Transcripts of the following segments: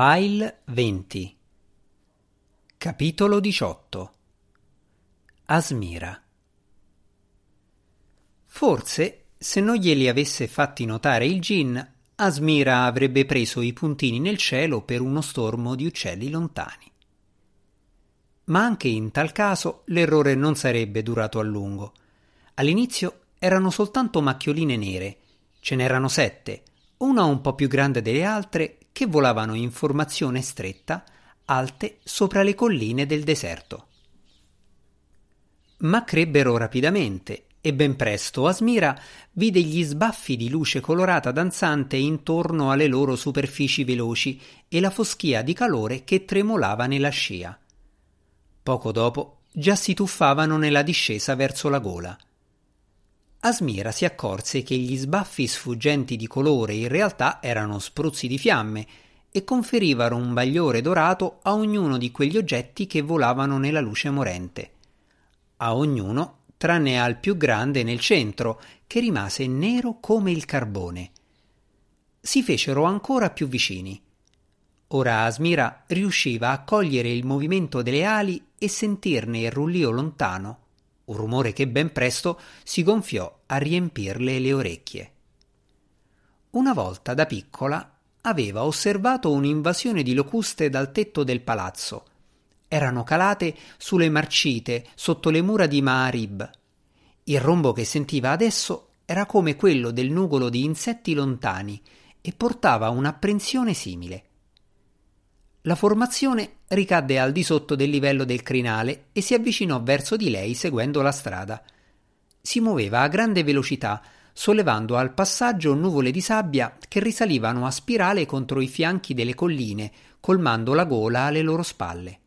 File 20 Capitolo 18 Asmira Forse, se non glieli avesse fatti notare il gin, Asmira avrebbe preso i puntini nel cielo per uno stormo di uccelli lontani. Ma anche in tal caso l'errore non sarebbe durato a lungo. All'inizio erano soltanto macchioline nere, ce n'erano sette, una un po' più grande delle altre che volavano in formazione stretta, alte sopra le colline del deserto. Ma crebbero rapidamente e ben presto Asmira vide gli sbaffi di luce colorata danzante intorno alle loro superfici veloci e la foschia di calore che tremolava nella scia. Poco dopo già si tuffavano nella discesa verso la gola. Asmira si accorse che gli sbaffi sfuggenti di colore in realtà erano spruzzi di fiamme e conferivano un bagliore dorato a ognuno di quegli oggetti che volavano nella luce morente. A ognuno, tranne al più grande nel centro, che rimase nero come il carbone. Si fecero ancora più vicini. Ora Asmira riusciva a cogliere il movimento delle ali e sentirne il rullio lontano un rumore che ben presto si gonfiò a riempirle le orecchie. Una volta da piccola aveva osservato un'invasione di locuste dal tetto del palazzo. Erano calate sulle marcite sotto le mura di Maarib. Il rombo che sentiva adesso era come quello del nugolo di insetti lontani e portava un'apprensione simile. La formazione ricadde al di sotto del livello del crinale e si avvicinò verso di lei seguendo la strada. Si muoveva a grande velocità, sollevando al passaggio nuvole di sabbia che risalivano a spirale contro i fianchi delle colline, colmando la gola alle loro spalle.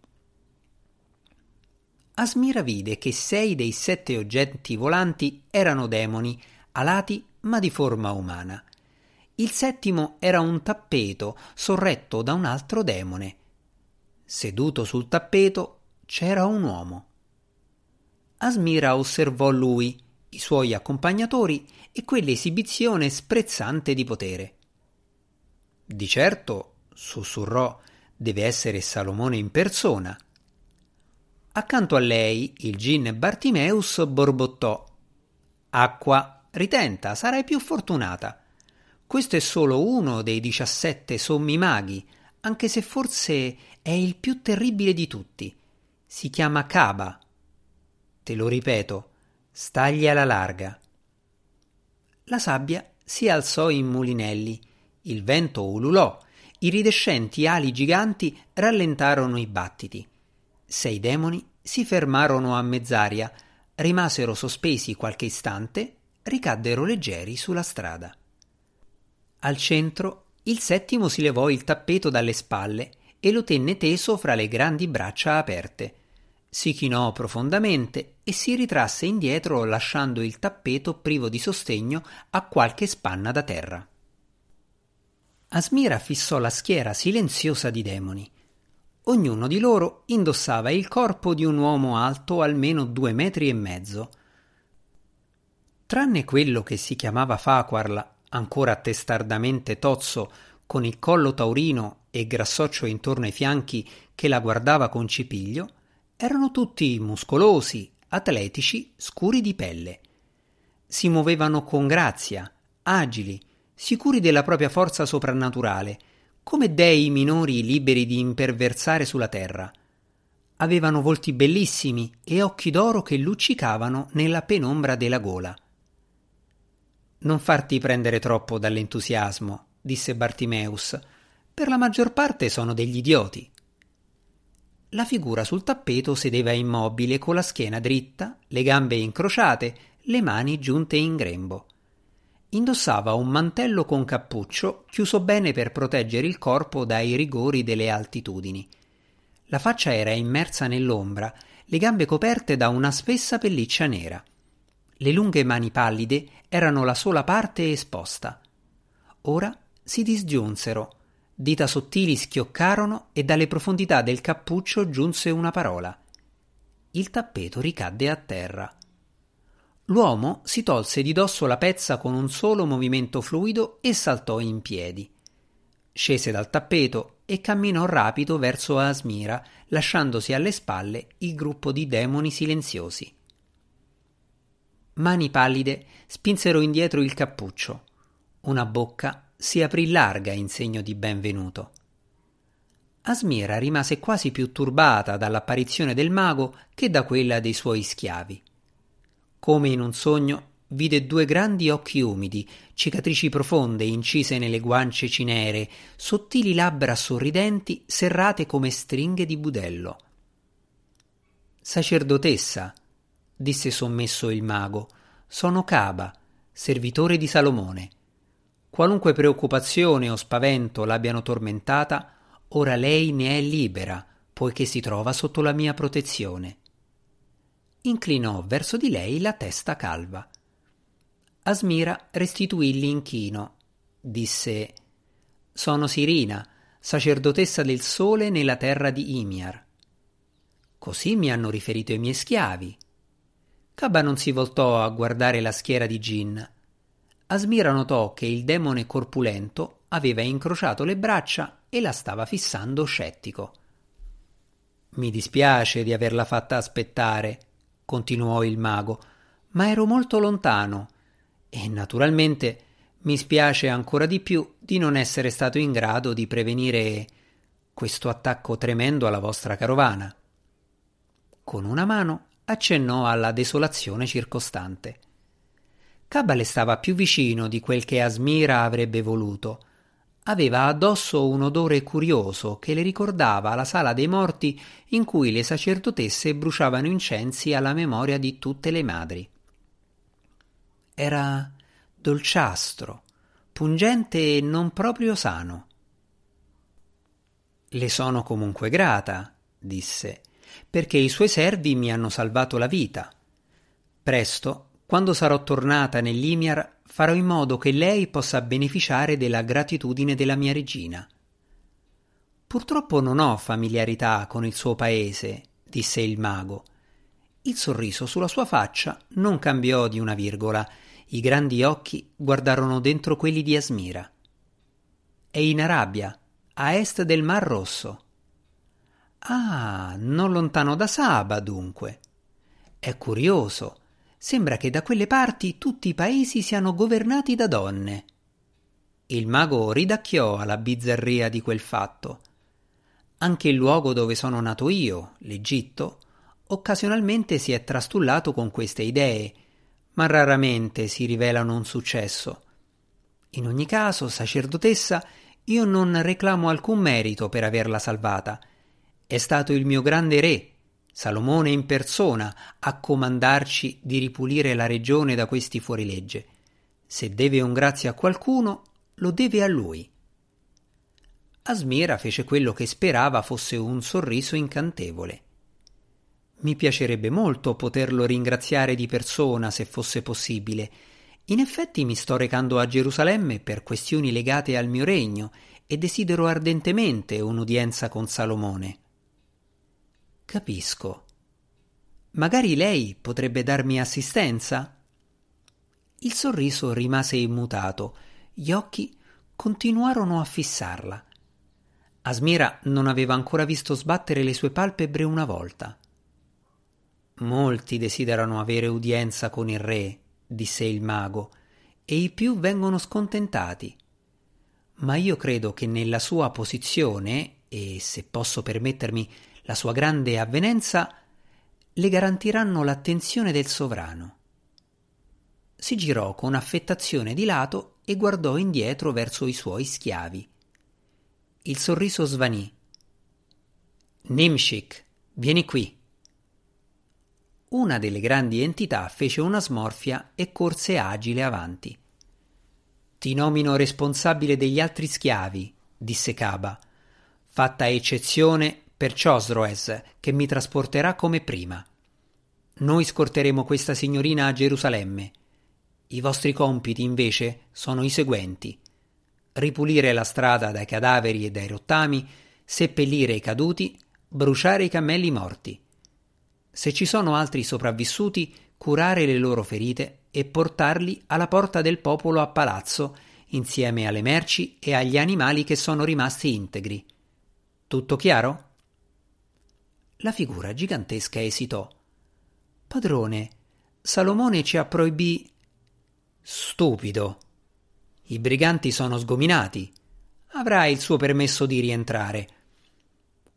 Asmira vide che sei dei sette oggetti volanti erano demoni, alati ma di forma umana. Il settimo era un tappeto sorretto da un altro demone. Seduto sul tappeto c'era un uomo. Asmira osservò lui, i suoi accompagnatori e quell'esibizione sprezzante di potere. Di certo, sussurrò, deve essere Salomone in persona. Accanto a lei il gin Bartimeus borbottò. Acqua, ritenta, sarai più fortunata. Questo è solo uno dei diciassette sommi maghi, anche se forse è il più terribile di tutti. Si chiama Kaba. Te lo ripeto, stagli alla larga. La sabbia si alzò in mulinelli, il vento ululò, i ridescenti ali giganti rallentarono i battiti. Sei demoni si fermarono a mezz'aria, rimasero sospesi qualche istante, ricaddero leggeri sulla strada. Al centro il settimo si levò il tappeto dalle spalle e lo tenne teso fra le grandi braccia aperte. Si chinò profondamente e si ritrasse indietro lasciando il tappeto privo di sostegno a qualche spanna da terra. Asmira fissò la schiera silenziosa di demoni. Ognuno di loro indossava il corpo di un uomo alto almeno due metri e mezzo. Tranne quello che si chiamava Faquarla ancora testardamente tozzo, con il collo taurino e grassoccio intorno ai fianchi che la guardava con cipiglio, erano tutti muscolosi, atletici, scuri di pelle. Si muovevano con grazia, agili, sicuri della propria forza soprannaturale, come dei minori liberi di imperversare sulla terra. Avevano volti bellissimi e occhi d'oro che luccicavano nella penombra della gola. Non farti prendere troppo dall'entusiasmo, disse Bartimeus. Per la maggior parte sono degli idioti. La figura sul tappeto sedeva immobile con la schiena dritta, le gambe incrociate, le mani giunte in grembo. Indossava un mantello con cappuccio chiuso bene per proteggere il corpo dai rigori delle altitudini. La faccia era immersa nell'ombra, le gambe coperte da una spessa pelliccia nera. Le lunghe mani pallide erano la sola parte esposta. Ora si disgiunsero, dita sottili schioccarono e dalle profondità del cappuccio giunse una parola. Il tappeto ricadde a terra. L'uomo si tolse di dosso la pezza con un solo movimento fluido e saltò in piedi. scese dal tappeto e camminò rapido verso Asmira, lasciandosi alle spalle il gruppo di demoni silenziosi. Mani pallide spinsero indietro il cappuccio. Una bocca si aprì larga in segno di benvenuto. Asmira rimase quasi più turbata dall'apparizione del mago che da quella dei suoi schiavi. Come in un sogno vide due grandi occhi umidi, cicatrici profonde incise nelle guance cinere, sottili labbra sorridenti serrate come stringhe di budello. Sacerdotessa, disse sommesso il mago, sono Caba, servitore di Salomone. Qualunque preoccupazione o spavento l'abbiano tormentata, ora lei ne è libera, poiché si trova sotto la mia protezione. Inclinò verso di lei la testa calva. Asmira restituì l'inchino. Disse Sono Sirina, sacerdotessa del sole nella terra di Imiar. Così mi hanno riferito i miei schiavi. Caba non si voltò a guardare la schiera di Gin. Asmira notò che il demone corpulento aveva incrociato le braccia e la stava fissando scettico. Mi dispiace di averla fatta aspettare, continuò il mago, ma ero molto lontano e naturalmente mi spiace ancora di più di non essere stato in grado di prevenire questo attacco tremendo alla vostra carovana. Con una mano accennò alla desolazione circostante. Cabale stava più vicino di quel che Asmira avrebbe voluto. Aveva addosso un odore curioso che le ricordava la sala dei morti in cui le sacerdotesse bruciavano incensi alla memoria di tutte le madri. Era dolciastro, pungente e non proprio sano. Le sono comunque grata, disse, perché i suoi servi mi hanno salvato la vita. Presto, quando sarò tornata nell'Imiar, farò in modo che lei possa beneficiare della gratitudine della mia regina. Purtroppo non ho familiarità con il suo paese, disse il mago. Il sorriso sulla sua faccia non cambiò di una virgola i grandi occhi guardarono dentro quelli di Asmira. È in Arabia, a est del Mar Rosso. Ah, non lontano da Saba, dunque. È curioso. Sembra che da quelle parti tutti i paesi siano governati da donne. Il mago ridacchiò alla bizzarria di quel fatto. Anche il luogo dove sono nato io, l'Egitto, occasionalmente si è trastullato con queste idee ma raramente si rivelano un successo. In ogni caso, sacerdotessa, io non reclamo alcun merito per averla salvata. È stato il mio grande re, Salomone in persona, a comandarci di ripulire la regione da questi fuorilegge. Se deve un grazie a qualcuno, lo deve a lui. Asmira fece quello che sperava fosse un sorriso incantevole. Mi piacerebbe molto poterlo ringraziare di persona se fosse possibile. In effetti mi sto recando a Gerusalemme per questioni legate al mio regno e desidero ardentemente un'udienza con Salomone. Capisco. Magari lei potrebbe darmi assistenza? Il sorriso rimase immutato, gli occhi continuarono a fissarla. Asmira non aveva ancora visto sbattere le sue palpebre una volta. Molti desiderano avere udienza con il re, disse il mago, e i più vengono scontentati. Ma io credo che nella sua posizione, e se posso permettermi la sua grande avvenenza, le garantiranno l'attenzione del sovrano. Si girò con affettazione di lato e guardò indietro verso i suoi schiavi. Il sorriso svanì. Nimshik, vieni qui una delle grandi entità fece una smorfia e corse agile avanti. Ti nomino responsabile degli altri schiavi, disse Caba, fatta eccezione per Chosroes, che mi trasporterà come prima. Noi scorteremo questa signorina a Gerusalemme. I vostri compiti, invece, sono i seguenti: ripulire la strada dai cadaveri e dai rottami, seppellire i caduti, bruciare i cammelli morti. Se ci sono altri sopravvissuti, curare le loro ferite e portarli alla porta del popolo a palazzo, insieme alle merci e agli animali che sono rimasti integri. Tutto chiaro? La figura gigantesca esitò. Padrone, Salomone ci ha proibì. Stupido. I briganti sono sgominati. Avrà il suo permesso di rientrare.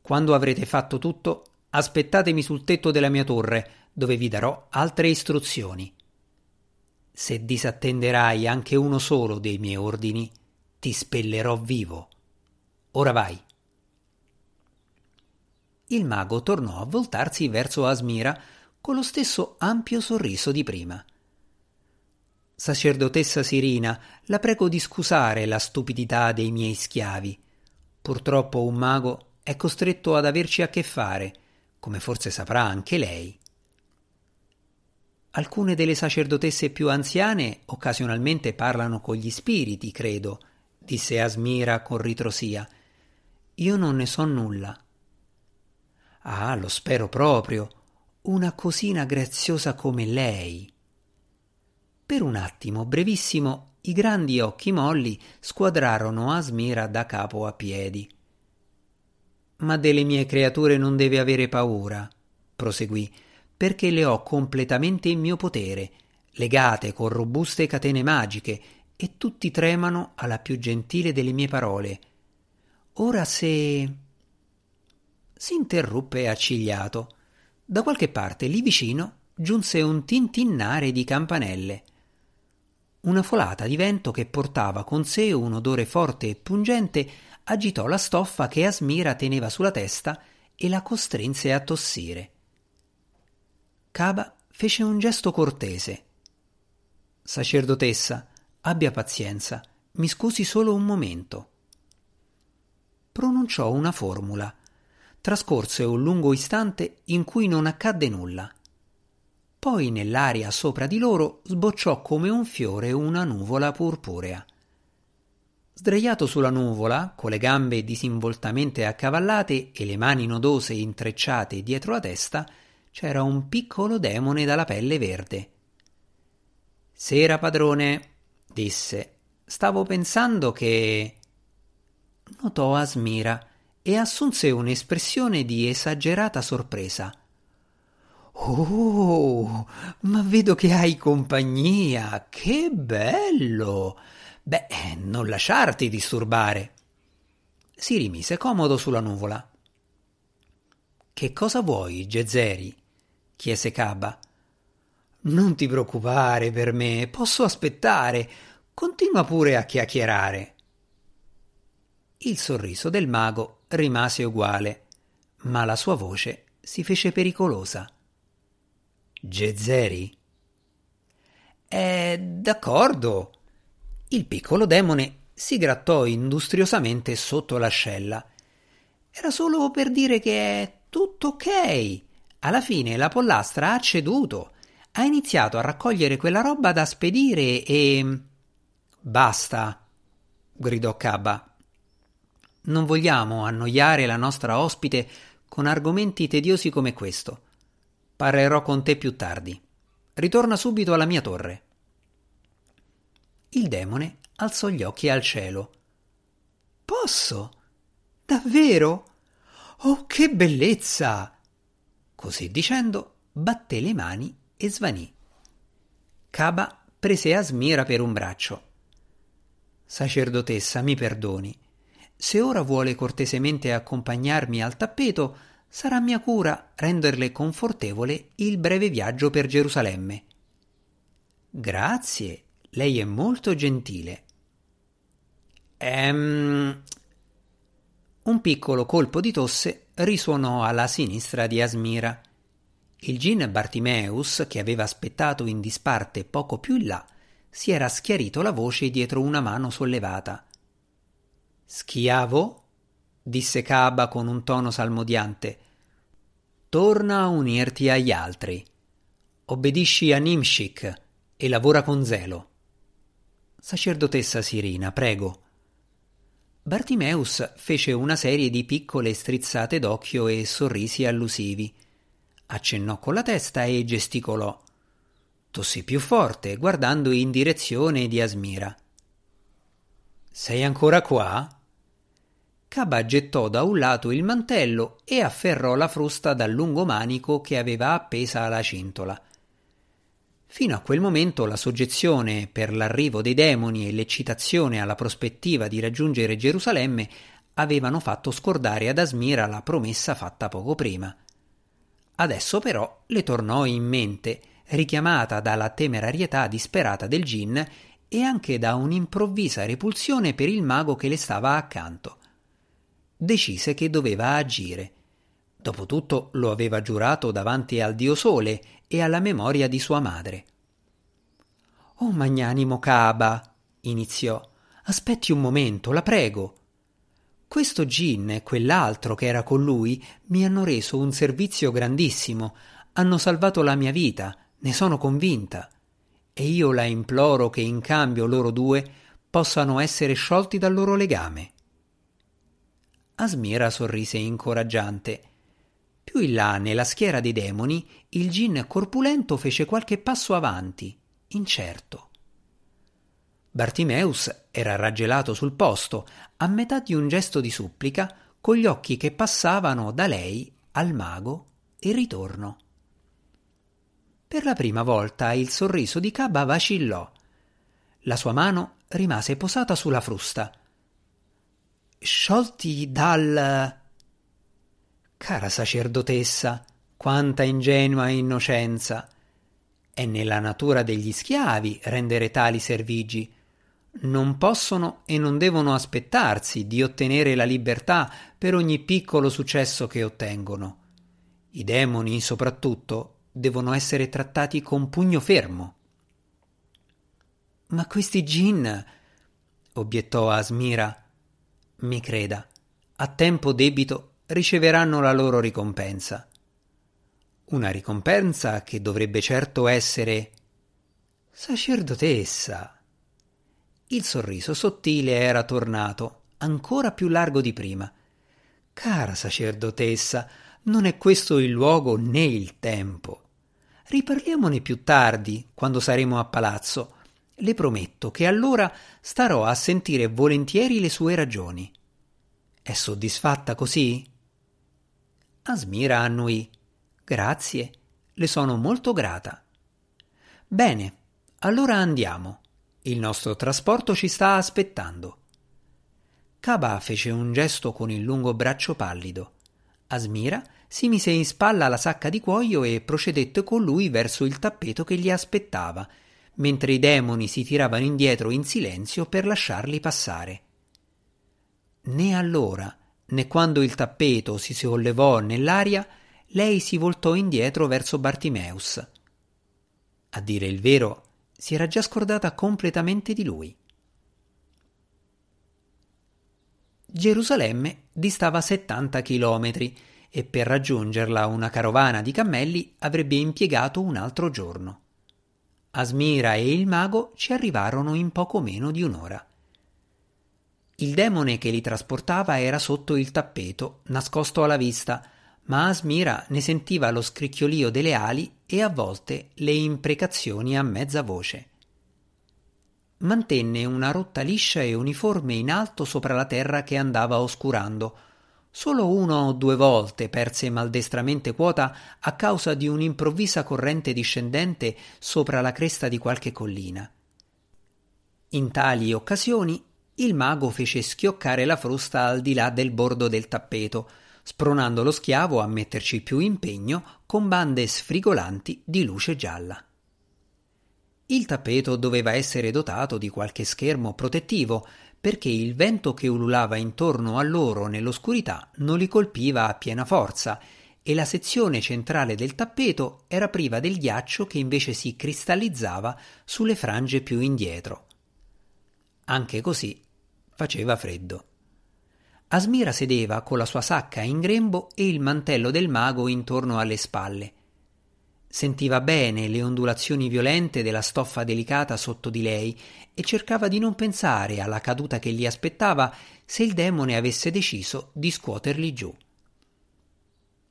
Quando avrete fatto tutto, aspettatemi sul tetto della mia torre, dove vi darò altre istruzioni. Se disattenderai anche uno solo dei miei ordini, ti spellerò vivo. Ora vai. Il mago tornò a voltarsi verso Asmira con lo stesso ampio sorriso di prima. Sacerdotessa Sirina, la prego di scusare la stupidità dei miei schiavi. Purtroppo un mago è costretto ad averci a che fare, come forse saprà anche lei. Alcune delle sacerdotesse più anziane occasionalmente parlano con gli spiriti, credo, disse Asmira con ritrosia. Io non ne so nulla. Ah, lo spero proprio. Una cosina graziosa come lei. Per un attimo brevissimo i grandi occhi molli squadrarono Asmira da capo a piedi. Ma delle mie creature non deve avere paura, proseguì, perché le ho completamente in mio potere, legate con robuste catene magiche, e tutti tremano alla più gentile delle mie parole. Ora se si interruppe accigliato. Da qualche parte lì vicino giunse un tintinnare di campanelle. Una folata di vento che portava con sé un odore forte e pungente agitò la stoffa che Asmira teneva sulla testa e la costrinse a tossire. Caba fece un gesto cortese. Sacerdotessa, abbia pazienza, mi scusi solo un momento. Pronunciò una formula trascorse un lungo istante in cui non accadde nulla. Poi nell'aria sopra di loro sbocciò come un fiore una nuvola purpurea. Sdraiato sulla nuvola, con le gambe disinvoltamente accavallate e le mani nodose intrecciate dietro la testa, c'era un piccolo demone dalla pelle verde. Sera, padrone, disse. Stavo pensando che. Notò Asmira e assunse un'espressione di esagerata sorpresa. Oh, ma vedo che hai compagnia. Che bello. Beh, non lasciarti disturbare. Si rimise comodo sulla nuvola. Che cosa vuoi, Gezeri? chiese Caba. Non ti preoccupare per me, posso aspettare. Continua pure a chiacchierare. Il sorriso del mago rimase uguale, ma la sua voce si fece pericolosa. Gezeri? Eh, d'accordo. Il piccolo demone si grattò industriosamente sotto l'ascella. Era solo per dire che è tutto ok. Alla fine la pollastra ha ceduto. Ha iniziato a raccogliere quella roba da spedire e. Basta, gridò Cabba. Non vogliamo annoiare la nostra ospite con argomenti tediosi come questo. Parlerò con te più tardi. Ritorna subito alla mia torre. Il demone alzò gli occhi al cielo. Posso? Davvero? Oh, che bellezza! Così dicendo, batté le mani e svanì. Caba prese Asmira per un braccio. Sacerdotessa, mi perdoni. Se ora vuole cortesemente accompagnarmi al tappeto, sarà mia cura renderle confortevole il breve viaggio per Gerusalemme. Grazie, lei è molto gentile. Ehm. Un piccolo colpo di tosse risuonò alla sinistra di Asmira. Il gin Bartimeus, che aveva aspettato in disparte poco più in là, si era schiarito la voce dietro una mano sollevata. Schiavo? disse Caba con un tono salmodiante. Torna a unirti agli altri. Obbedisci a Nimshik e lavora con zelo. Sacerdotessa Sirina, prego. Bartimeus fece una serie di piccole strizzate d'occhio e sorrisi allusivi. Accennò con la testa e gesticolò. Tossì più forte, guardando in direzione di Asmira. Sei ancora qua? Caba gettò da un lato il mantello e afferrò la frusta dal lungo manico che aveva appesa alla cintola. Fino a quel momento la soggezione per l'arrivo dei demoni e l'eccitazione alla prospettiva di raggiungere Gerusalemme avevano fatto scordare ad Asmira la promessa fatta poco prima. Adesso però le tornò in mente, richiamata dalla temerarietà disperata del gin e anche da un'improvvisa repulsione per il mago che le stava accanto. Decise che doveva agire. Dopotutto lo aveva giurato davanti al dio sole e alla memoria di sua madre. Oh magnanimo Caba, iniziò, aspetti un momento, la prego. Questo gin e quell'altro che era con lui mi hanno reso un servizio grandissimo, hanno salvato la mia vita, ne sono convinta e io la imploro che in cambio loro due possano essere sciolti dal loro legame. Asmira sorrise incoraggiante. Più in là, nella schiera dei demoni, il gin corpulento fece qualche passo avanti, incerto. Bartimeus era raggelato sul posto, a metà di un gesto di supplica, con gli occhi che passavano da lei al mago e ritorno. Per la prima volta il sorriso di Caba vacillò. La sua mano rimase posata sulla frusta. Sciolti dal. Cara sacerdotessa, quanta ingenua innocenza! È nella natura degli schiavi rendere tali servigi. Non possono e non devono aspettarsi di ottenere la libertà per ogni piccolo successo che ottengono. I demoni, soprattutto, devono essere trattati con pugno fermo. Ma questi gin, obiettò Asmira, mi creda, a tempo debito riceveranno la loro ricompensa. Una ricompensa che dovrebbe certo essere sacerdotessa. Il sorriso sottile era tornato, ancora più largo di prima. Cara sacerdotessa, non è questo il luogo né il tempo. Riparliamone più tardi, quando saremo a palazzo. Le prometto che allora starò a sentire volentieri le sue ragioni. È soddisfatta così? Asmira annui. Grazie, le sono molto grata. Bene, allora andiamo. Il nostro trasporto ci sta aspettando. Caba fece un gesto con il lungo braccio pallido. Asmira si mise in spalla la sacca di cuoio e procedette con lui verso il tappeto che li aspettava, mentre i demoni si tiravano indietro in silenzio per lasciarli passare. Né allora, né quando il tappeto si sollevò nell'aria, lei si voltò indietro verso Bartimeus. A dire il vero, si era già scordata completamente di lui. Gerusalemme distava 70 chilometri e per raggiungerla una carovana di cammelli avrebbe impiegato un altro giorno. Asmira e il mago ci arrivarono in poco meno di un'ora. Il demone che li trasportava era sotto il tappeto, nascosto alla vista, ma Asmira ne sentiva lo scricchiolio delle ali e a volte le imprecazioni a mezza voce. Mantenne una rotta liscia e uniforme in alto sopra la terra che andava oscurando, Solo una o due volte perse maldestramente quota a causa di un'improvvisa corrente discendente sopra la cresta di qualche collina. In tali occasioni il mago fece schioccare la frusta al di là del bordo del tappeto, spronando lo schiavo a metterci più impegno con bande sfrigolanti di luce gialla. Il tappeto doveva essere dotato di qualche schermo protettivo perché il vento che ululava intorno a loro nell'oscurità non li colpiva a piena forza e la sezione centrale del tappeto era priva del ghiaccio che invece si cristallizzava sulle frange più indietro. Anche così faceva freddo. Asmira sedeva con la sua sacca in grembo e il mantello del mago intorno alle spalle Sentiva bene le ondulazioni violente della stoffa delicata sotto di lei e cercava di non pensare alla caduta che gli aspettava se il demone avesse deciso di scuoterli giù.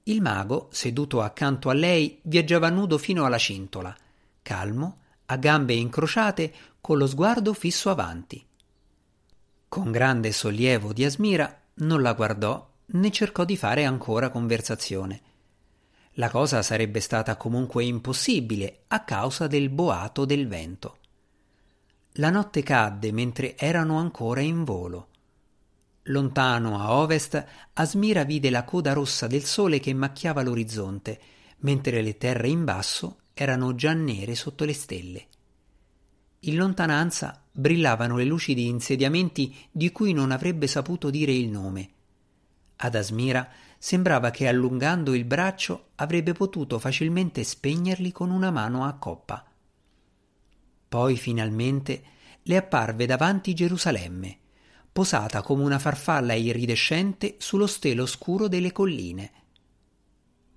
Il mago, seduto accanto a lei, viaggiava nudo fino alla cintola, calmo, a gambe incrociate, con lo sguardo fisso avanti. Con grande sollievo di Asmira non la guardò né cercò di fare ancora conversazione. La cosa sarebbe stata comunque impossibile a causa del boato del vento. La notte cadde mentre erano ancora in volo. Lontano a ovest, Asmira vide la coda rossa del sole che macchiava l'orizzonte, mentre le terre in basso erano già nere sotto le stelle. In lontananza brillavano le luci di insediamenti di cui non avrebbe saputo dire il nome. Ad Asmira sembrava che allungando il braccio avrebbe potuto facilmente spegnerli con una mano a coppa. Poi finalmente le apparve davanti Gerusalemme, posata come una farfalla iridescente sullo stelo scuro delle colline.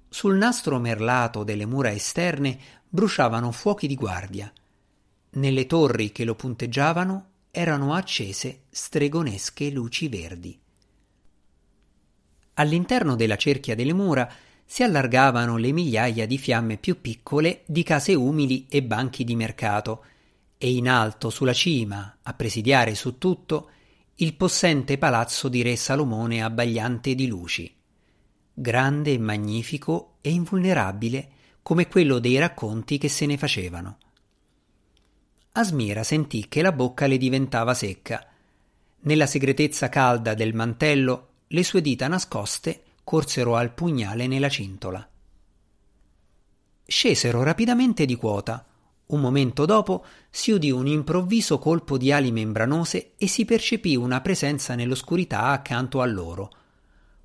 Sul nastro merlato delle mura esterne bruciavano fuochi di guardia. Nelle torri che lo punteggiavano erano accese stregonesche luci verdi. All'interno della cerchia delle mura si allargavano le migliaia di fiamme più piccole di case umili e banchi di mercato, e in alto sulla cima, a presidiare su tutto, il possente palazzo di re Salomone abbagliante di luci, grande e magnifico e invulnerabile come quello dei racconti che se ne facevano. Asmira sentì che la bocca le diventava secca. Nella segretezza calda del mantello le sue dita nascoste corsero al pugnale nella cintola. Scesero rapidamente di quota un momento dopo si udì un improvviso colpo di ali membranose e si percepì una presenza nell'oscurità accanto a loro.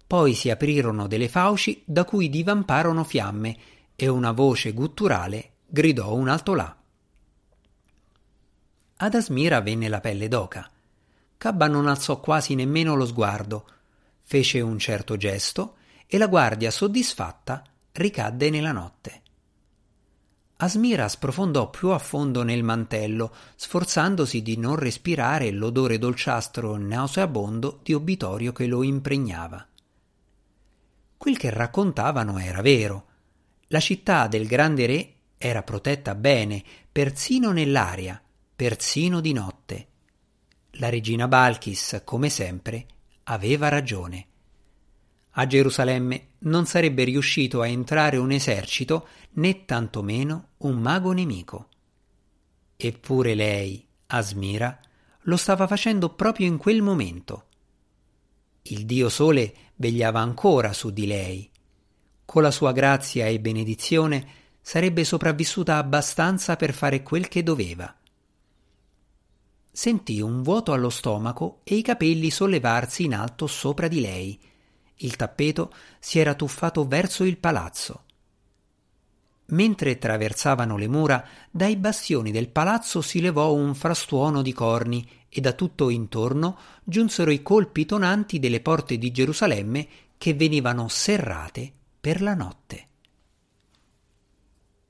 Poi si aprirono delle fauci da cui divamparono fiamme e una voce gutturale gridò un alto là. Ad Asmira venne la pelle d'oca. Cabba non alzò quasi nemmeno lo sguardo, fece un certo gesto e la guardia soddisfatta ricadde nella notte. Asmira sprofondò più a fondo nel mantello, sforzandosi di non respirare l'odore dolciastro nauseabondo di obitorio che lo impregnava. Quel che raccontavano era vero. La città del grande re era protetta bene, persino nell'aria, persino di notte. La regina Balkis, come sempre, aveva ragione. A Gerusalemme non sarebbe riuscito a entrare un esercito né tantomeno un mago nemico. Eppure lei, Asmira, lo stava facendo proprio in quel momento. Il dio sole vegliava ancora su di lei. Con la sua grazia e benedizione sarebbe sopravvissuta abbastanza per fare quel che doveva. Sentì un vuoto allo stomaco e i capelli sollevarsi in alto sopra di lei il tappeto si era tuffato verso il palazzo. Mentre traversavano le mura, dai bastioni del palazzo si levò un frastuono di corni e da tutto intorno giunsero i colpi tonanti delle porte di Gerusalemme che venivano serrate per la notte.